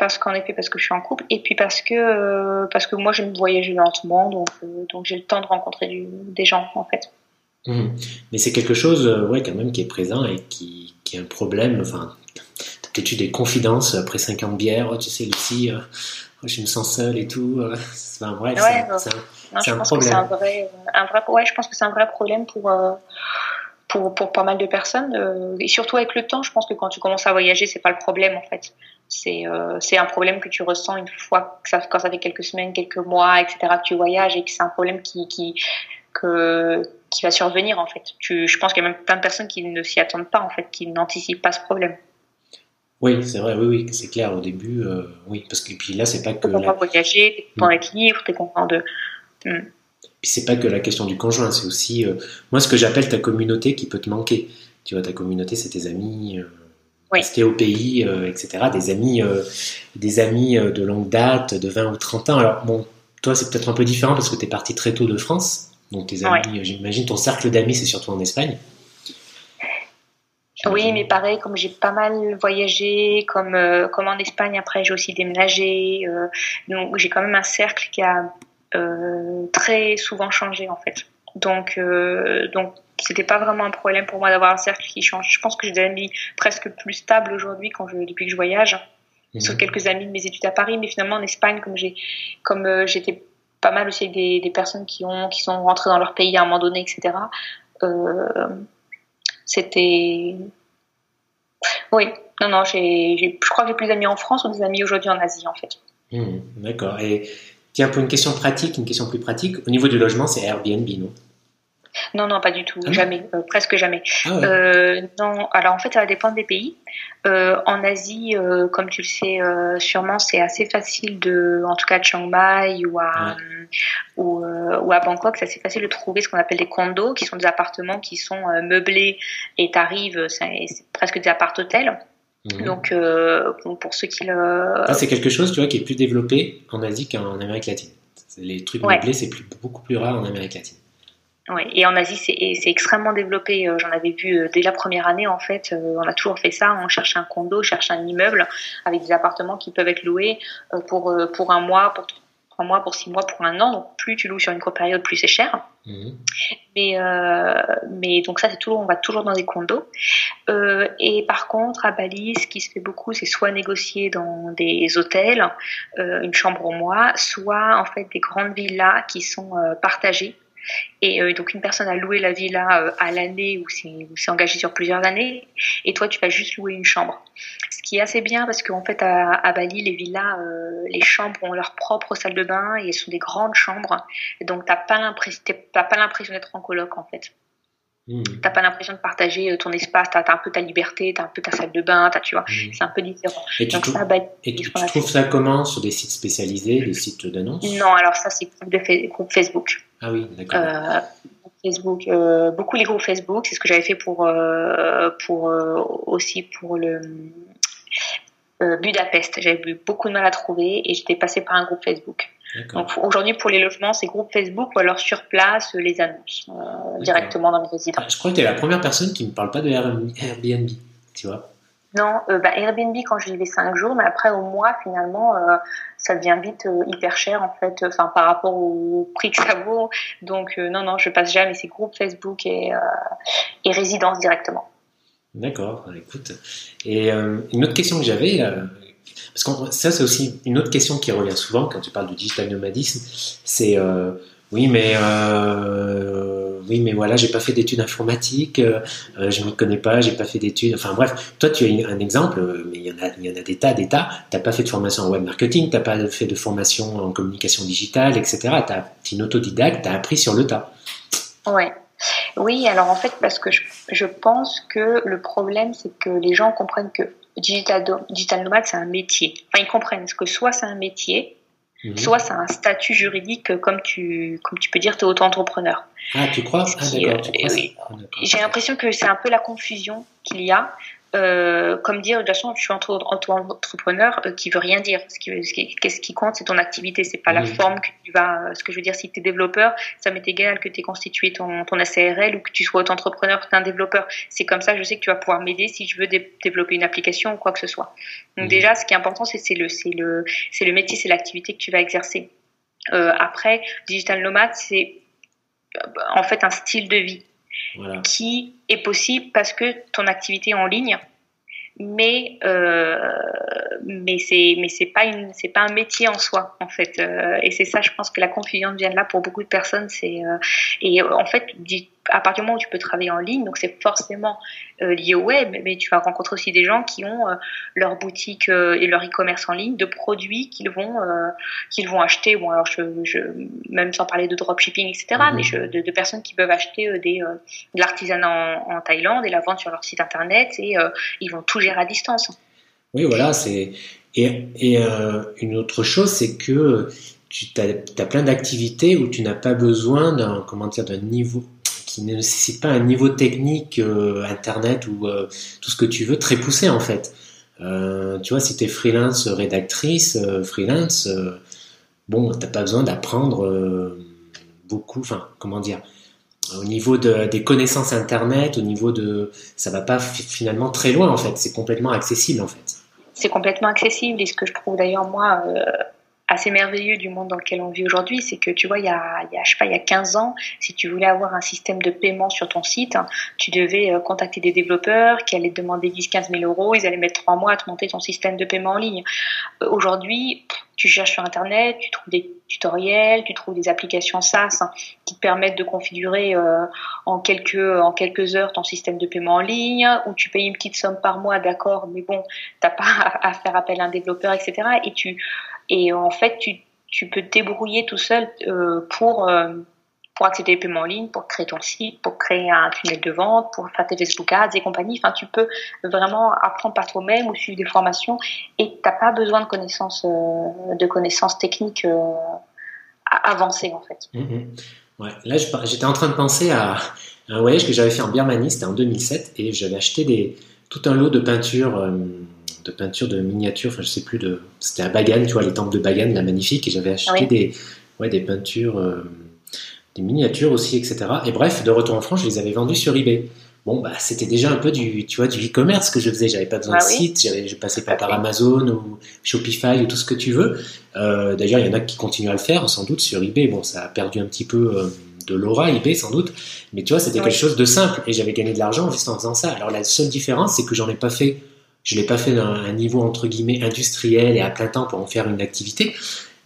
Speaker 3: parce qu'en effet parce que je suis en couple et puis parce que parce que moi j'aime voyager lentement donc donc j'ai le temps de rencontrer des gens en fait.
Speaker 2: Mmh. Mais c'est quelque chose ouais quand même qui est présent et qui, qui est un problème enfin t'as peut-être eu des confidences après 50 bières oh, tu sais Lucie je me sens seule et tout enfin bref c'est
Speaker 3: un, problème. c'est un vrai, un vrai ouais je pense que c'est un vrai problème pour pour, pour pas mal de personnes. Euh, et surtout avec le temps, je pense que quand tu commences à voyager, c'est pas le problème en fait. C'est euh, c'est un problème que tu ressens une fois que ça, quand ça fait quelques semaines, quelques mois, etc. que tu voyages et que c'est un problème qui qui que qui va survenir en fait. Tu, je pense qu'il y a même plein de personnes qui ne s'y attendent pas en fait, qui n'anticipent pas ce problème.
Speaker 2: Oui, c'est vrai, oui, oui, c'est clair au début, euh, oui, parce que puis là c'est pas que.
Speaker 3: T'es content de voyager, t'es content d'être libre, t'es content de.
Speaker 2: Hmm. Puis c'est pas que la question du conjoint, c'est aussi euh, moi ce que j'appelle ta communauté qui peut te manquer. Tu vois, ta communauté, c'est tes amis, euh, rester au pays, euh, etc. Des amis, euh, des amis de longue date, de 20 ou 30 ans. Alors bon, toi c'est peut-être un peu différent parce que tu es parti très tôt de France, donc tes amis, j'imagine ton cercle d'amis c'est surtout en Espagne.
Speaker 3: Oui, mais pareil, comme j'ai pas mal voyagé, comme, comme en Espagne, après j'ai aussi déménagé, donc j'ai quand même un cercle qui a euh, très souvent changé en fait. Donc, euh, donc c'était pas vraiment un problème pour moi d'avoir un cercle qui change. Je pense que j'ai des amis presque plus stables aujourd'hui quand je, depuis que je voyage. Mhm. Sur quelques amis de mes études à Paris, mais finalement en Espagne, comme j'ai, comme euh, j'étais pas mal aussi avec des, des, personnes qui ont, qui sont rentrées dans leur pays à un moment donné, etc. Euh, c'était, oui, non, non, j'ai, je crois que j'ai plus d'amis en France ou des amis aujourd'hui en Asie en fait.
Speaker 2: Mhm, d'accord. Et Tiens, pour une question pratique, une question plus pratique, au niveau du logement, c'est Airbnb, non?
Speaker 3: Non, non, pas du tout, ah jamais, euh, presque jamais. Ah euh, non, alors en fait, ça va dépendre des pays. Euh, en Asie, comme tu le sais sûrement, c'est assez facile de, en tout cas à Chiang Mai ou à, ou, à Bangkok, c'est assez facile de trouver ce qu'on appelle des condos, qui sont des appartements qui sont meublés et t'arrives, c'est presque des appart-hôtels. Mhm. Donc, pour ceux qui le.
Speaker 2: c'est quelque chose, tu vois, qui est plus développé en Asie qu'en Amérique latine. Les trucs meublés, c'est plus, beaucoup plus rare en Amérique latine.
Speaker 3: Et en Asie, c'est extrêmement développé. Euh, j'en avais vu euh, dès la première année, en fait. On a toujours fait ça. On cherche un condo, on cherche un immeuble avec des appartements qui peuvent être loués pour, pour un mois, pour mois, pour six mois, pour un an. Donc plus tu loues sur une courte période, plus c'est cher. Mhm. Mais, euh, mais donc ça, c'est toujours, on va toujours dans des condos. Euh, et par contre, à Bali, ce qui se fait beaucoup, c'est soit négocier dans des hôtels, euh, une chambre au mois, soit en fait des grandes villas qui sont partagées et euh, donc une personne a loué la villa euh, à l'année ou s'est engagé sur plusieurs années, et toi tu vas juste louer une chambre. Ce qui est assez bien parce qu'en fait à, Bali les villas, euh, les chambres ont leur propre salle de bain et sont des grandes chambres, et donc t'as pas l'impression d'être en coloc en fait. Mmh. T'as pas l'impression de partager ton espace, t'as as un peu ta liberté, t'as un peu ta salle de bain, tu vois, mmh. c'est un peu différent.
Speaker 2: Et tu, trouves, et tu, trouves ça comment sur des sites spécialisés, des sites d'annonces?
Speaker 3: Non, alors ça c'est groupe Facebook.
Speaker 2: Ah oui, d'accord.
Speaker 3: Euh, Facebook, euh, beaucoup les groupes Facebook, c'est ce que j'avais fait pour, euh, pour aussi pour le Budapest. J'avais eu beaucoup de mal à trouver et j'étais passée par un groupe Facebook. Donc aujourd'hui pour les logements, c'est groupe Facebook ou alors sur place les annonces directement dans les résidences.
Speaker 2: Je crois que tu es la première personne qui me parle pas de Airbnb, tu vois.
Speaker 3: Non, euh, bah, Airbnb quand je vivais 5 jours, mais après au mois finalement, euh, ça devient vite euh, hyper cher en fait, enfin par rapport au prix que ça vaut. Donc non, non, je passe jamais ces groupes Facebook et, et résidence directement.
Speaker 2: D'accord, écoute. Et une autre question que j'avais, parce que ça c'est aussi une autre question qui revient souvent quand tu parles du digital nomadisme, c'est oui mais oui, mais voilà, j'ai pas fait d'études informatiques, euh, euh, je m'y connais pas, j'ai pas fait d'études. Enfin bref, toi tu as un exemple, euh, mais il y en a, il y en a des tas, des tas. T'as pas fait de formation en web marketing, t'as pas fait de formation en communication digitale, etc. T'as es une autodidacte, t'as appris sur le tas.
Speaker 3: Ouais. Oui, alors en fait, parce que je, je pense que le problème, c'est que les gens comprennent que digital, digital nomade, c'est un métier. Enfin, ils comprennent que soit c'est un métier, Mhm. Soit c'est un statut juridique, comme tu, comme tu peux dire, tu es auto-entrepreneur.
Speaker 2: Ah, tu crois, ah,
Speaker 3: euh, ah, J'ai l'impression que c'est un peu la confusion qu'il y a. euh, comme dire, de toute façon, je suis auto-entrepreneur, euh, qui veut rien dire. Ce qui, ce qui, compte, c'est ton activité, c'est pas la forme que tu vas. Ce que je veux dire, si tu es développeur, ça m'est égal que tu aies constitué ton, ton ACRL ou que tu sois auto-entrepreneur, que tu es un développeur. C'est comme ça, je sais que tu vas pouvoir m'aider si je veux développer une application ou quoi que ce soit. Donc, déjà, ce qui est important, c'est le, le, le métier, c'est l'activité que tu vas exercer. Euh, après, digital nomade, c'est euh, en fait un style de vie qui est possible parce que ton activité est en ligne, mais euh, mais c'est mais c'est pas pas un métier en soi en fait. Euh, et c'est ça je pense que la confusion vient là pour beaucoup de personnes c'est euh, et en fait à partir du moment où tu peux travailler en ligne, donc c'est forcément euh, lié au web, mais tu vas rencontrer aussi des gens qui ont euh, leur boutique euh, et leur e-commerce en ligne de produits qu'ils vont qu'ils vont acheter. Bon, alors je, je, même sans parler de dropshipping, etc., mhm. mais je, de, de, personnes qui peuvent acheter des de l'artisanat en, en, Thaïlande et la vendre sur leur site internet et ils vont tout gérer à distance.
Speaker 2: Oui, voilà, c'est et, et une autre chose, c'est que tu as, as, plein d'activités où tu n'as pas besoin d'un comment dire d'un niveau qui ne nécessite pas un niveau technique euh, internet ou euh, tout ce que tu veux très poussé en fait. Euh, tu vois, si tu es freelance rédactrice, freelance, bon, t'as pas besoin d'apprendre beaucoup, enfin, comment dire, au niveau de, des connaissances internet, au niveau de, ça va pas finalement très loin en fait, c'est complètement accessible en fait.
Speaker 3: C'est complètement accessible et ce que je trouve d'ailleurs moi assez merveilleux du monde dans lequel on vit aujourd'hui, c'est que tu vois, il y, a, il y a, je sais pas, il y a 15 ans, si tu voulais avoir un système de paiement sur ton site, tu devais euh, contacter des développeurs qui allaient te demander 10-15 000 euros, ils allaient mettre 3 mois à te monter ton système de paiement en ligne. Euh, aujourd'hui, tu cherches sur Internet, tu trouves des tutoriels, tu trouves des applications SaaS qui te permettent de configurer euh, en, quelques, en quelques heures ton système de paiement en ligne, où tu payes une petite somme par mois, d'accord, mais bon, t'as pas (laughs) à, faire appel à un développeur, etc. Et tu et en fait, tu, peux te débrouiller tout seul euh, pour, euh, pour accéder aux paiements en ligne, pour créer ton site, pour créer un tunnel de vente, pour faire tes Facebook Ads et compagnie. Enfin, tu peux vraiment apprendre par toi-même ou suivre des formations et tu n'as pas besoin de connaissances, euh, de connaissances techniques avancées en fait.
Speaker 2: Mmh, mmh. Ouais. Là, j'étais en train de penser à un voyage que j'avais fait en Birmanie, c'était en 2007, et j'avais acheté des, tout un lot de peintures de peinture de miniatures, enfin je sais plus de, c'était à Bagan, tu vois les temples de Bagan, la magnifique, et j'avais acheté des, ouais, des peintures, euh, des miniatures aussi, etc. Et bref, de retour en France, je les avais vendues sur eBay. Bon, bah, c'était déjà un peu du, tu vois, du e-commerce que je faisais. J'avais pas besoin de ah site, j'avais, je passais pas par Amazon ou Shopify ou tout ce que tu veux. Euh, d'ailleurs, il y en a qui continuent à le faire, sans doute, sur eBay. Bon, ça a perdu un petit peu euh, de l'aura, eBay, sans doute. Mais tu vois, c'était quelque chose de simple et j'avais gagné de l'argent juste en faisant ça. Alors, la seule différence, c'est que j'en ai pas fait je l'ai pas fait à un niveau entre guillemets industriel et à plein temps pour en faire une activité,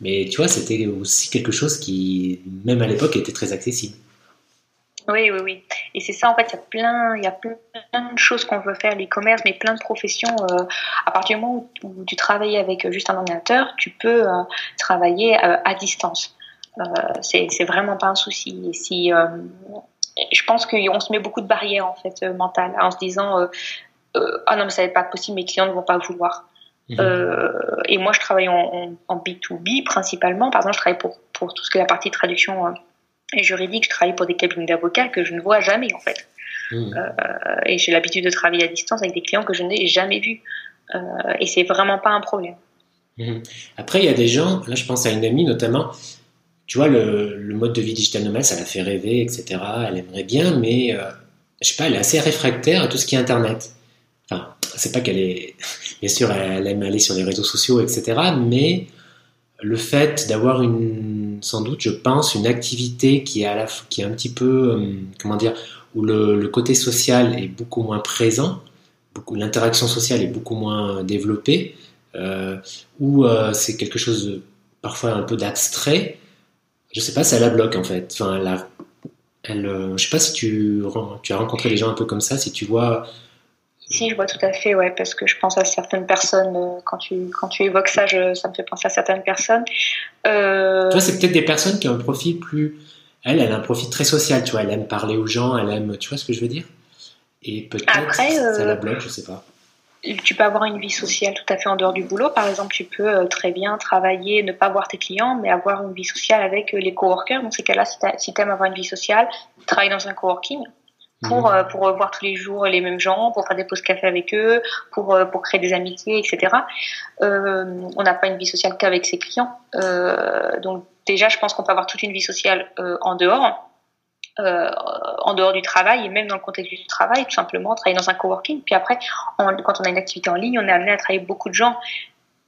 Speaker 2: mais tu vois, c'était aussi quelque chose qui, même à l'époque, était très accessible.
Speaker 3: Oui, oui, oui. Et c'est ça, en fait, il y a plein, de choses qu'on veut faire, l'e-commerce, mais plein de professions. Euh, à partir du moment où, tu travailles avec juste un ordinateur, tu peux euh, travailler euh, à distance. c'est vraiment pas un souci. Si, je pense qu'on se met beaucoup de barrières, en fait, mentales, en se disant, ah non mais ça va pas possible, mes clients ne vont pas vouloir. Mhm. Euh, et moi je travaille en, en, B2B principalement. Par exemple, je travaille pour, pour tout ce que la partie traduction euh, juridique. Je travaille pour des cabinets d'avocats que je ne vois jamais en fait. Mhm. et j'ai l'habitude de travailler à distance avec des clients que je n'ai jamais vus. et c'est vraiment pas un problème.
Speaker 2: Mhm. Après, il y a des gens, là je pense à une amie notamment, tu vois, le, le mode de vie digital nomade, ça la fait rêver, etc. Elle aimerait bien, mais je sais pas, elle est assez réfractaire à tout ce qui est Internet. Enfin, c'est pas qu'elle est, (laughs) bien sûr, elle aime aller sur les réseaux sociaux, etc. Mais le fait d'avoir une, sans doute, je pense, une activité qui est la, un petit peu, euh, comment dire, où le, côté social est beaucoup moins présent, beaucoup, l'interaction sociale est beaucoup moins développée, euh, où euh, c'est quelque chose de, parfois un peu d'abstrait. Je sais pas, ça la bloque en fait. Enfin, elle, elle, je sais pas si tu, tu as rencontré des gens un peu comme ça, si tu vois
Speaker 3: si, je vois tout à fait, ouais, parce que je pense à certaines personnes, euh, quand tu, quand tu évoques ça, ça me fait penser à certaines personnes.
Speaker 2: Euh... Toi, c'est peut-être des personnes qui ont un profil plus. Elle, elle a un profil très social, tu vois, elle aime parler aux gens, elle aime. Tu vois ce que je veux dire? Et peut-être ça la euh, bloque, je sais pas.
Speaker 3: Tu peux avoir une vie sociale tout à fait en dehors du boulot. Par exemple, tu peux euh, très bien travailler, ne pas voir tes clients, mais avoir une vie sociale avec les coworkers. Dans ces cas-là, si tu aimes avoir une vie sociale, travaille dans un coworking pour, mmh. pour voir tous les jours les mêmes gens, pour faire des pauses café avec eux, pour, pour créer des amitiés, etc. on n'a pas une vie sociale qu'avec ses clients. donc déjà, je pense qu'on peut avoir toute une vie sociale en dehors. Euh, en dehors du travail et même dans le contexte du travail, tout simplement, travailler dans un coworking. Puis après, quand on a une activité en ligne, on est amené à travailler beaucoup de gens,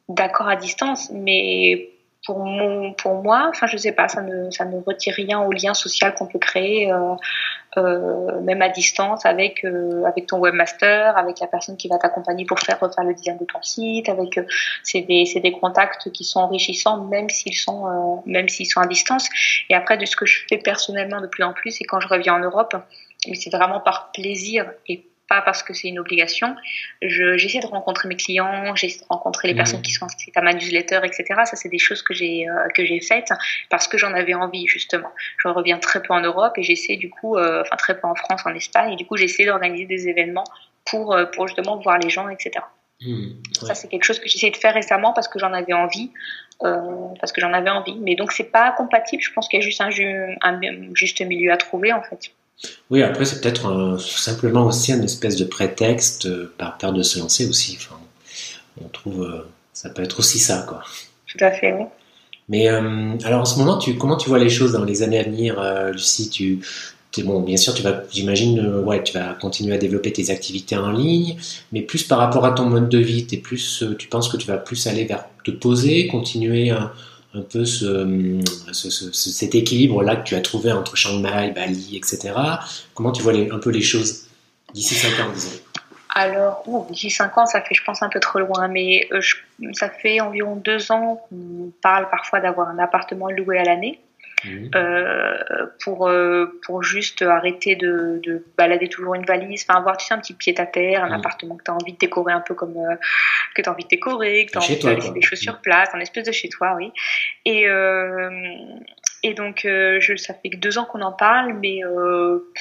Speaker 3: d'accord à distance, mais pour, mon, pour moi, enfin je sais pas, ça ne, ça ne retire rien au lien social qu'on peut créer, euh, euh, même à distance, avec, euh, avec ton webmaster, avec la personne qui va t'accompagner pour faire refaire le design de ton site, avec euh, c'est des, des contacts qui sont enrichissants, même s'ils sont, euh, même s'ils sont à distance. Et après, de ce que je fais personnellement de plus en plus, et quand je reviens en Europe, mais c'est vraiment par plaisir et pas parce que c'est une obligation. J'essaie de rencontrer mes clients, j'essaie de rencontrer les mmh. personnes qui sont inscrites à ma newsletter, etc. Ça, c'est des choses que j'ai euh, que j'ai faites parce que j'en avais envie justement. Je reviens très peu en Europe et j'essaie du coup, euh, enfin très peu en France, en Espagne, et du coup j'essaie d'organiser des événements pour euh, pour justement voir les gens, etc. Mmh, Ça, c'est quelque chose que j'essaie de faire récemment parce que j'en avais envie. parce que j'en avais envie. Mais donc, c'est pas compatible. Je pense qu'il y a juste un, un, juste milieu à trouver, en fait.
Speaker 2: Oui, après, c'est peut-être simplement aussi un espèce de prétexte euh, par peur de se lancer aussi. Enfin, on trouve, euh, ça peut être aussi ça, quoi.
Speaker 3: Tout à fait, oui.
Speaker 2: Mais euh, alors en ce moment, tu, comment tu vois les choses dans les années à venir, Lucie? Tu, bon, bien sûr, tu vas, j'imagine, ouais, tu vas continuer à développer tes activités en ligne, mais plus par rapport à ton mode de vie, es plus, tu penses que tu vas plus aller vers te poser, continuer à un peu ce, cet équilibre-là que tu as trouvé entre Chiang Mai, Bali, etc. Comment tu vois un peu les choses d'ici 5 ans, disons?
Speaker 3: Alors, d'ici 5 ans, ça fait, je pense, un peu trop loin, mais euh, ça fait environ 2 ans qu'on parle parfois d'avoir un appartement loué à l'année. Mhm. Euh, pour euh, pour juste arrêter de, de, balader toujours une valise, enfin avoir tu sais un petit pied à terre, un mhm. appartement que tu as envie de décorer un peu comme euh, que tu as envie de décorer, que tu as envie de laisser des choses sur place, un espèce de chez toi, oui. Et et donc, je, ça fait que deux ans qu'on en parle, mais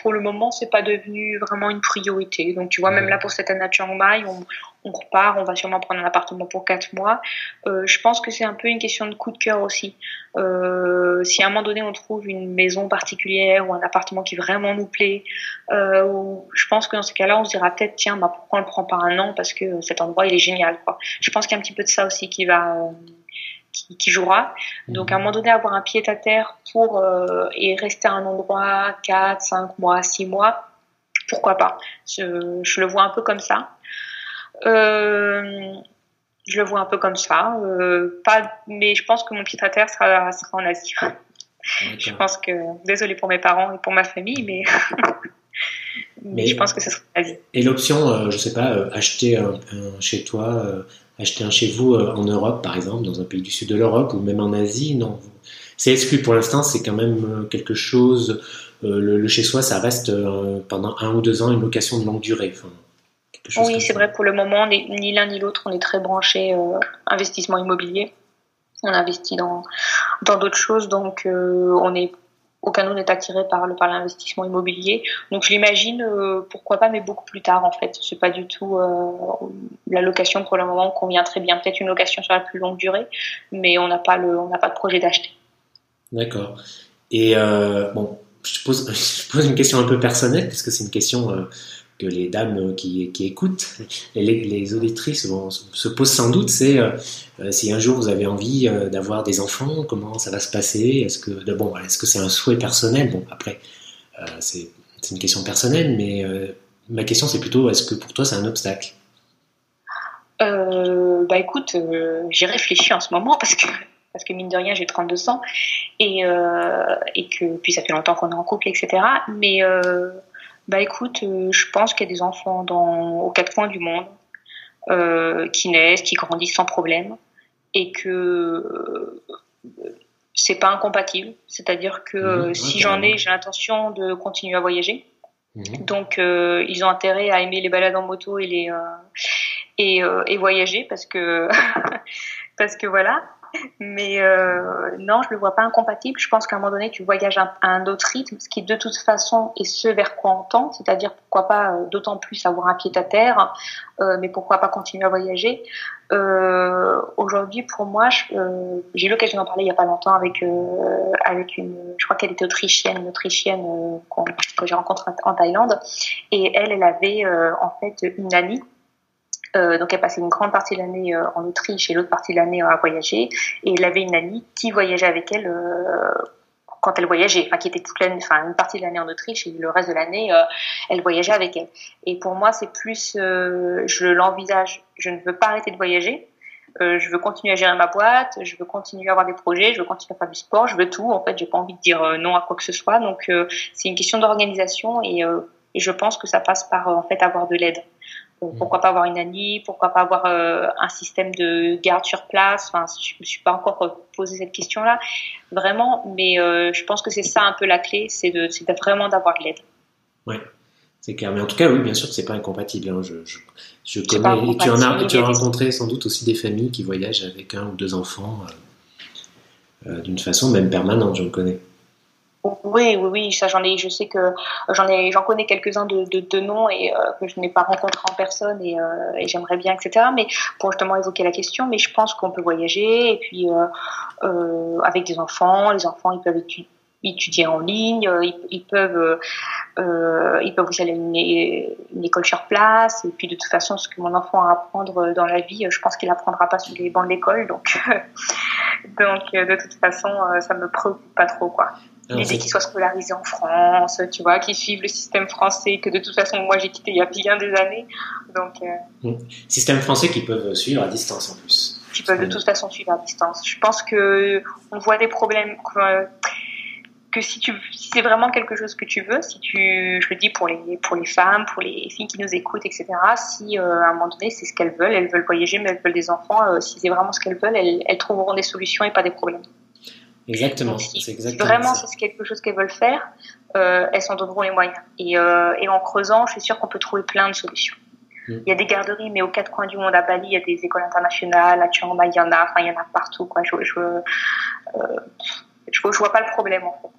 Speaker 3: pour le moment, c'est pas devenu vraiment une priorité. Donc, tu vois, même là pour cette année à Chiang Mai, on, on repart, on va sûrement prendre un appartement pour quatre mois. Euh, je pense que c'est un peu une question de coup de cœur aussi. Euh, si à un moment donné on trouve une maison particulière ou un appartement qui vraiment nous plaît, euh, je pense que dans ce cas-là, on se dira peut-être tiens, bah, pourquoi on le prend pas un an parce que cet endroit il est génial. Quoi. Je pense qu'il y a un petit peu de ça aussi qui va qui, qui, jouera. Donc à un moment donné, avoir un pied à terre pour et rester à un endroit 4, 5 mois, 6 mois, pourquoi pas. Je, je le vois un peu comme ça. Euh, je le vois un peu comme ça. Euh, pas, mais je pense que mon pied à terre sera, sera en Asie. Je pense que, désolé pour mes parents et pour ma famille, mais, mais, (laughs) je pense que ce sera en Asie.
Speaker 2: Et l'option, euh, je sais pas, acheter un, chez toi, acheter un chez vous en Europe, par exemple, dans un pays du sud de l'Europe ou même en Asie, non. C'est exclu pour l'instant, c'est quand même quelque chose. le, chez soi, ça reste pendant un ou deux ans une location de longue durée.
Speaker 3: Oui, c'est vrai, pour le moment, ni l'un ni l'autre, on est très branché euh, investissement immobilier. On investit dans dans d'autres choses, donc euh, on est aucun nous n'est attiré par le par l'investissement immobilier. Donc je l'imagine, euh, pourquoi pas, mais beaucoup plus tard en fait. C'est pas du tout la location pour le moment convient très bien. Peut-être une location sur la plus longue durée, mais on n'a pas le on n'a pas de projet d'acheter.
Speaker 2: D'accord. Et bon, je pose, (laughs) je pose une question un peu personnelle parce que c'est une question que les dames qui, qui écoutent, les, les auditrices vont, se posent sans doute, c'est euh, euh, si un jour vous avez envie euh, d'avoir des enfants, comment ça va se passer? Est-ce que bon, est-ce que c'est un souhait personnel? Bon, après, c'est une question personnelle, mais ma question c'est plutôt est-ce que pour toi c'est un obstacle?
Speaker 3: Bah écoute, j'y réfléchis en ce moment parce que parce que mine de rien j'ai 32 ans et, et que puis ça fait longtemps qu'on est en couple, etc. Mais bah écoute, euh, je pense qu'il y a des enfants dans, aux quatre coins du monde euh, qui naissent, qui grandissent sans problème et que euh, c'est pas incompatible. C'est-à-dire que mmh, si j'en ai, j'ai l'intention de continuer à voyager. Mmh. Donc ils ont intérêt à aimer les balades en moto et les et, et voyager parce que (laughs) parce que voilà. Mais euh, non, je ne le vois pas incompatible. Je pense qu'à un moment donné, tu voyages à un autre rythme, ce qui de toute façon est ce vers quoi on tend, c'est-à-dire pourquoi pas euh, d'autant plus avoir un pied à terre, euh, mais pourquoi pas continuer à voyager. Euh, Aujourd'hui, pour moi, euh, j'ai eu l'occasion d'en parler il y a pas longtemps avec euh, avec une, je crois qu'elle était autrichienne, une autrichienne que j'ai rencontrée en Thaïlande, et elle, elle avait en fait une amie euh, donc elle passait une grande partie de l'année euh, en Autriche et l'autre partie de l'année à voyager. Et elle avait une amie qui voyageait avec elle euh, quand elle voyageait, enfin qui était toute l'année, enfin une partie de l'année en Autriche et le reste de l'année, elle voyageait avec elle. Et pour moi, c'est plus, je l'envisage. Je ne veux pas arrêter de voyager. je veux continuer à gérer ma boîte, je veux continuer à avoir des projets, je veux continuer à faire du sport, je veux tout. En fait, j'ai pas envie de dire non à quoi que ce soit. Donc, c'est une question d'organisation et, et, je pense que ça passe par en fait avoir de l'aide. Mm. Pourquoi pas avoir une nanny Pourquoi pas avoir euh, un système de garde sur place Enfin, je me suis pas encore posé cette question-là, vraiment. Mais euh, je pense que c'est ça un peu la clé, c'est de, vraiment d'avoir de l'aide.
Speaker 2: Oui, c'est clair. Mais en tout cas, oui, bien sûr que c'est pas incompatible. Hein. Je, je, je connais. Tu en as, tu as rencontré sans doute aussi des familles qui voyagent avec un ou deux enfants euh, d'une façon même permanente. Je le connais.
Speaker 3: Oui, oui, oui, ça j'en ai, je sais que j'en ai, j'en connais quelques-uns de, de, noms et euh, que je n'ai pas rencontrés en personne et, euh, j'aimerais bien, etc. Mais pour justement évoquer la question, mais je pense qu'on peut voyager et puis euh, avec des enfants, les enfants ils peuvent étudier en ligne, ils, peuvent ils peuvent aussi aller à une, école sur place et puis de toute façon ce que mon enfant a à apprendre dans la vie, je pense qu'il apprendra pas sur les bancs de l'école donc (laughs) donc de toute façon ça me préoccupe pas trop quoi. L'idée qu'ils soient scolarisés en France, tu vois, qu'ils suivent le système français que de toute façon moi j'ai quitté il y a bien des années. Donc,
Speaker 2: euh, mmh. Système français qu'ils peuvent suivre à distance en plus.
Speaker 3: Qui peuvent de toute façon suivre à distance. Je pense que on voit des problèmes que, que si tu si c'est vraiment quelque chose que tu veux, si tu je le dis pour les pour les femmes, pour les filles qui nous écoutent, etc. Si euh, à un moment donné c'est ce qu'elles veulent, elles veulent voyager mais elles veulent des enfants, euh, si c'est vraiment ce qu'elles veulent, elles, elles trouveront des solutions et pas des problèmes.
Speaker 2: Exactement.
Speaker 3: c'est exactement vraiment c'est quelque chose qu'elles veulent faire, euh, elles s'en donneront les moyens. Et, euh, et en creusant, je suis sûre qu'on peut trouver plein de solutions. Mm. Il y a des garderies, mais aux quatre coins du monde, à Bali, il y a des écoles internationales, à Chiang Mai, il y en a, enfin, il y en a partout, quoi. Je, je, euh, je, je, vois pas le problème, en fait.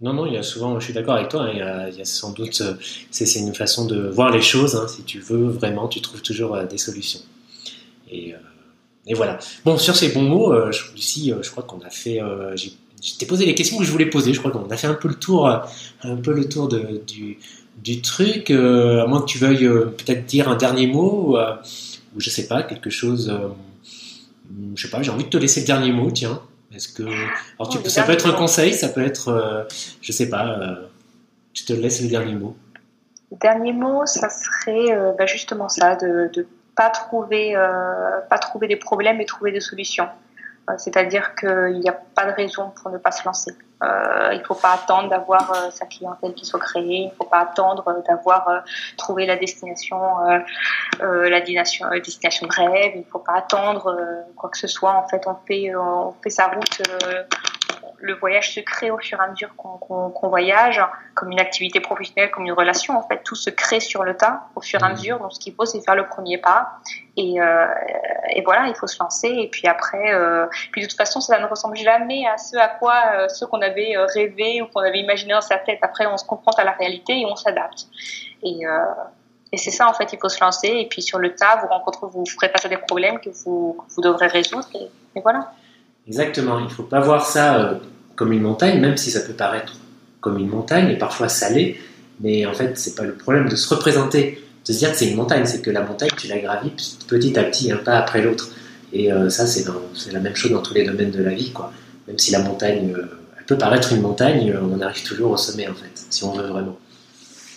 Speaker 2: Non, non, il y a souvent, je suis d'accord avec toi, hein, il, y a, il, y a, sans doute, c'est une façon de voir les choses, hein, si tu veux vraiment, tu trouves toujours des solutions. Et, euh, voilà. Bon, sur ces bons mots, euh, je, Lucie, euh, je crois qu'on a fait. Euh, je t'ai posé les questions que je voulais poser. Je crois qu'on a fait un peu le tour, un peu le tour de, du, du truc. à moins que tu veuilles peut-être dire un dernier mot ou, je sais pas quelque chose. je sais pas. J'ai envie de te laisser le dernier mot. Tiens. Est-ce que alors tu, oh, ça peut être un conseil, ça peut être, je sais pas. je te laisse le dernier mot.
Speaker 3: Le dernier mot, ça serait bah, justement ça, de, de pas trouver, euh, pas trouver des problèmes et trouver des solutions. Euh, c'est-à-dire qu'il n'y a pas de raison pour ne pas se lancer. Euh, il ne faut pas attendre d'avoir sa clientèle qui soit créée. Il ne faut pas attendre d'avoir trouvé la destination, la destination, destination de rêve. Il ne faut pas attendre quoi que ce soit. En fait, on fait, on fait sa route le voyage se crée au fur et à mesure qu'on voyage, comme une activité professionnelle, comme une relation. En fait, tout se crée sur le tas au fur et à mmh. mesure. Donc, ce qu'il faut, c'est faire le premier pas. Et, euh, et, voilà, il faut se lancer. Et puis après, euh, puis de toute façon, ça ne ressemble jamais à ce à quoi euh, ce qu'on avait euh, rêvé ou qu'on avait imaginé dans sa tête. Après, on se confronte à la réalité et on s'adapte. Et, euh, et c'est ça, en fait, il faut se lancer. Et puis sur le tas, vous rencontrez, vous ferez face à des problèmes que vous, que vous devrez résoudre. Et, et voilà.
Speaker 2: Exactement, il ne faut pas voir ça euh, comme une montagne, même si ça peut paraître comme une montagne et parfois salé, mais en fait, c'est pas le problème de se représenter, de se dire que c'est une montagne, c'est que la montagne, tu la gravis petit à petit, un pas après l'autre. Et euh, ça, c'est la même chose dans tous les domaines de la vie, quoi. Même si la montagne, euh, elle peut paraître une montagne, on arrive toujours au sommet, en fait, si on veut vraiment.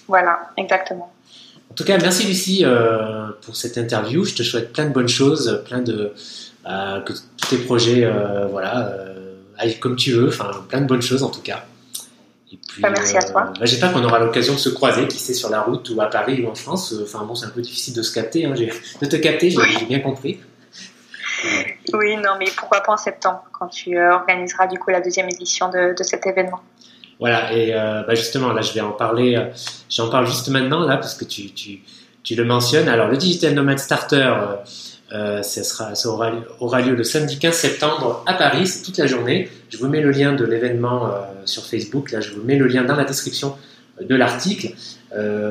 Speaker 3: Voilà, exactement.
Speaker 2: En tout cas, merci Lucie pour cette interview. Je te souhaite plein de bonnes choses, plein de, que tous tes projets, euh, voilà, euh, aillent comme tu veux, enfin plein de bonnes choses en tout cas.
Speaker 3: Et puis, bah, merci à toi.
Speaker 2: Bah, J'espère qu'on aura l'occasion de se croiser, qui sait, sur la route ou à Paris ou en France. Enfin bon, c'est un peu difficile de se capter, hein. de te capter, j'ai bien compris.
Speaker 3: Oui, non, mais pourquoi pas en septembre, quand tu organiseras du coup la deuxième édition de, de cet événement.
Speaker 2: Voilà, et euh, bah justement, là, je vais en parler, j'en parle juste maintenant, là, parce que tu, tu, tu, le mentionnes. Alors, le Digital Nomad Starter, ça, sera, ça aura, aura, lieu le samedi 15 septembre à Paris, toute la journée. Je vous mets le lien de l'événement sur Facebook, là je vous mets le lien dans la description de l'article,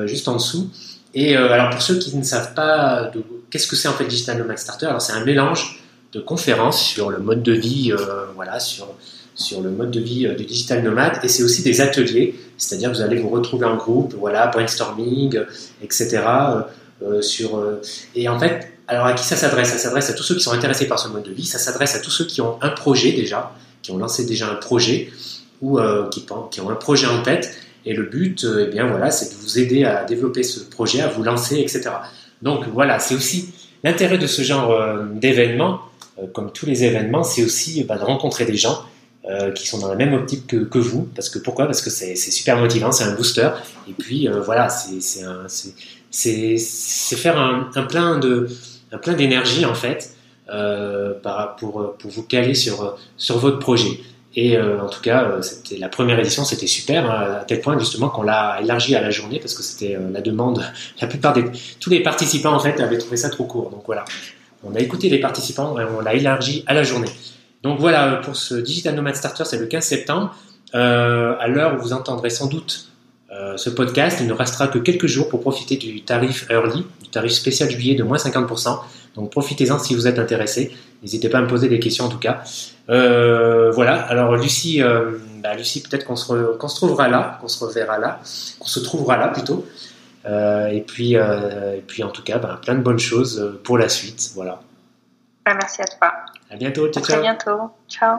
Speaker 2: juste en dessous. Et alors pour ceux qui ne savent pas qu'est-ce que c'est en fait Digital Nomad Starter, alors c'est un mélange de conférences sur le mode de vie, voilà, sur sur le mode de vie euh, du digital nomade et c'est aussi des ateliers, c'est-à-dire que vous allez vous retrouver en groupe, voilà, brainstorming, etc. Euh, euh, sur, et en fait, alors à qui ça s'adresse? Ça s'adresse à tous ceux qui sont intéressés par ce mode de vie, ça s'adresse à tous ceux qui ont un projet déjà, qui ont lancé déjà un projet ou qui, qui, ont un projet en tête. Et le but, eh bien voilà, c'est de vous aider à développer ce projet, à vous lancer, etc. Donc voilà, c'est aussi l'intérêt de ce genre d'événement, comme tous les événements, c'est aussi bah, de rencontrer des gens euh, qui sont dans la même optique que, vous. Parce que pourquoi? Parce que c'est super motivant, c'est un booster. Et puis euh, voilà, c'est faire un, plein de plein d'énergie en fait euh, pour, pour vous caler sur sur votre projet. Et en tout cas, c'était la première édition, c'était super, hein, à tel point justement qu'on l'a élargi à la journée parce que c'était la demande. (laughs) La plupart des tous les participants en fait avaient trouvé ça trop court. Donc voilà, on a écouté les participants et on l'a élargi à la journée. Donc voilà, pour ce Digital Nomad Starter, c'est le 15 septembre. Euh, à l'heure où vous entendrez sans doute euh, ce podcast, il ne restera que quelques jours pour profiter du tarif early, du tarif spécial juillet de moins 50%. Donc profitez-en si vous êtes intéressé. N'hésitez pas à me poser des questions en tout cas. Euh, voilà, alors Lucie, euh, bah, Lucie peut-être qu'on se, se, trouvera là, qu'on se reverra là, qu'on se trouvera là plutôt. Et, puis, et puis en tout cas, bah, plein de bonnes choses pour la suite. Voilà.
Speaker 3: Bah, merci à toi.
Speaker 2: À bientôt.
Speaker 3: Ciao, à très bientôt. Ciao.